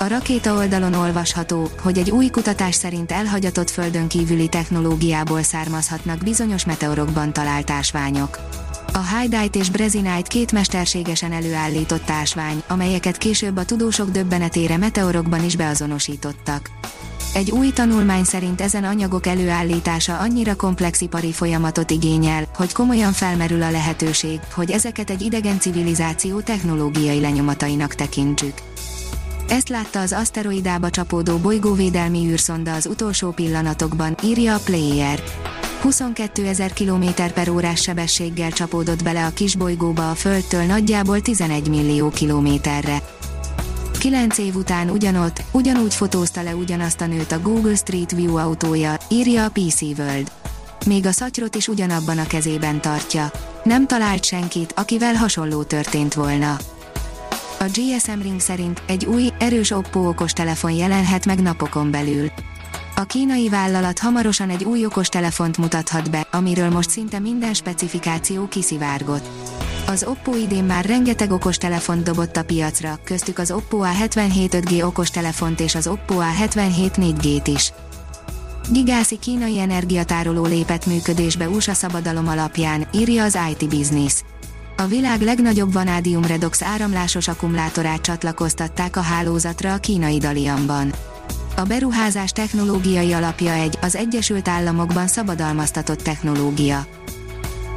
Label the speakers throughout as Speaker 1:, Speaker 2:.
Speaker 1: A rakéta oldalon olvasható, hogy egy új kutatás szerint elhagyatott földön kívüli technológiából származhatnak bizonyos meteorokban talált ásványok. A Hydite és Brezinite két mesterségesen előállított ásvány, amelyeket később a tudósok döbbenetére meteorokban is beazonosítottak. Egy új tanulmány szerint ezen anyagok előállítása annyira komplex ipari folyamatot igényel, hogy komolyan felmerül a lehetőség, hogy ezeket egy idegen civilizáció technológiai lenyomatainak tekintsük. Ezt látta az aszteroidába csapódó bolygóvédelmi űrszonda az utolsó pillanatokban, írja a Player. 22 ezer km per órás sebességgel csapódott bele a kisbolygóba a Földtől nagyjából 11 millió kilométerre. 9 év után ugyanott, ugyanúgy fotózta le ugyanazt a nőt a Google Street View autója, írja a PC World. Még a szatyrot is ugyanabban a kezében tartja. Nem talált senkit, akivel hasonló történt volna. A GSM Ring szerint egy új, erős Oppo okostelefon jelenhet meg napokon belül. A kínai vállalat hamarosan egy új okostelefont mutathat be, amiről most szinte minden specifikáció kiszivárgott. Az Oppo idén már rengeteg okostelefont dobott a piacra, köztük az Oppo A77 5G okostelefont és az Oppo A77 4G-t is. Gigászi kínai energiatároló lépett működésbe USA szabadalom alapján, írja az IT Business. A világ legnagyobb vanádium redox áramlásos akkumulátorát csatlakoztatták a hálózatra a kínai Dalianban. A beruházás technológiai alapja egy, az Egyesült Államokban szabadalmaztatott technológia.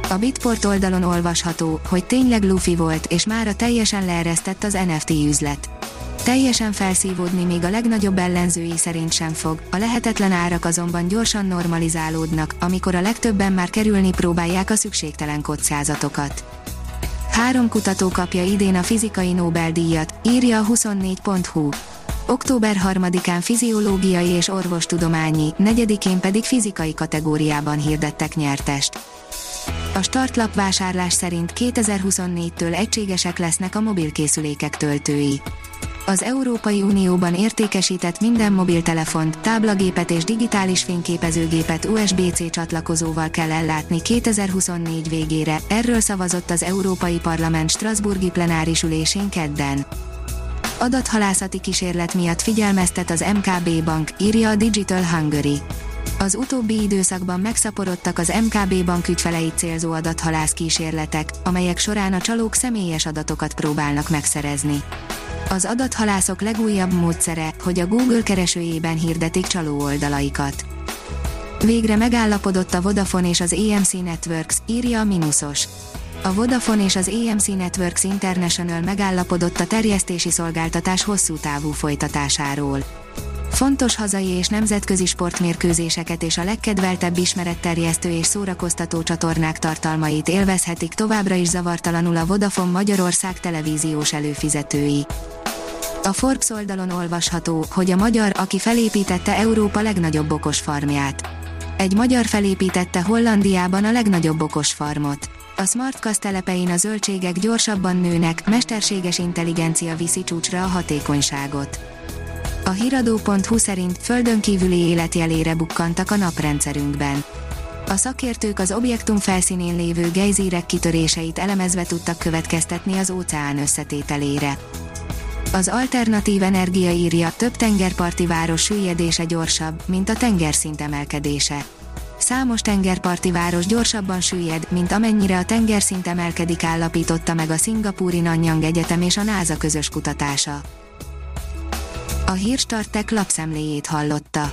Speaker 1: A Bitport oldalon olvasható, hogy tényleg Luffy volt és mára teljesen leeresztett az NFT üzlet. Teljesen felszívódni még a legnagyobb ellenzői szerint sem fog, a lehetetlen árak azonban gyorsan normalizálódnak, amikor a legtöbben már kerülni próbálják a szükségtelen kockázatokat. Három kutató kapja idén a fizikai Nobel-díjat, írja a 24.hu. Október 3-án fiziológiai és orvostudományi, negyedikén pedig fizikai kategóriában hirdettek nyertest. A startlap vásárlás szerint 2024-től egységesek lesznek a mobilkészülékek töltői. Az Európai Unióban értékesített minden mobiltelefont, táblagépet és digitális fényképezőgépet USB-C csatlakozóval kell ellátni 2024 végére, erről szavazott az Európai Parlament Strasburgi plenáris ülésén kedden. Adathalászati kísérlet miatt figyelmeztet az MKB bank, írja a Digital Hungary. Az utóbbi időszakban megszaporodtak az MKB bank ügyfeleit célzó adathalász kísérletek, amelyek során a csalók személyes adatokat próbálnak megszerezni. Az adathalászok legújabb módszere, hogy a Google keresőjében hirdetik csaló oldalaikat. Végre megállapodott a Vodafone és az EMC Networks, írja a Minusos. A Vodafone és az EMC Networks International megállapodott a terjesztési szolgáltatás hosszú távú folytatásáról. Fontos hazai és nemzetközi sportmérkőzéseket és a legkedveltebb ismeretterjesztő és szórakoztató csatornák tartalmait élvezhetik továbbra is zavartalanul a Vodafone Magyarország televíziós előfizetői. A Forbes oldalon olvasható, hogy a magyar, aki felépítette Európa legnagyobb okos farmját. Egy magyar felépítette Hollandiában a legnagyobb okos farmot. A Smartcast telepein a zöldségek gyorsabban nőnek, mesterséges intelligencia viszi csúcsra a hatékonyságot. A hiradó.hu szerint földön kívüli életjelére bukkantak a naprendszerünkben. A szakértők az objektum felszínén lévő gejzírek kitöréseit elemezve tudtak következtetni az óceán összetételére. Az alternatív energia írja, több tengerparti város süllyedése gyorsabb, mint a tengerszint emelkedése. Számos tengerparti város gyorsabban süllyed, mint amennyire a tengerszint emelkedik állapította meg a szingapúri Nanyang Egyetem és a NASA közös kutatása. A Hírstartek lapszemléjét hallotta.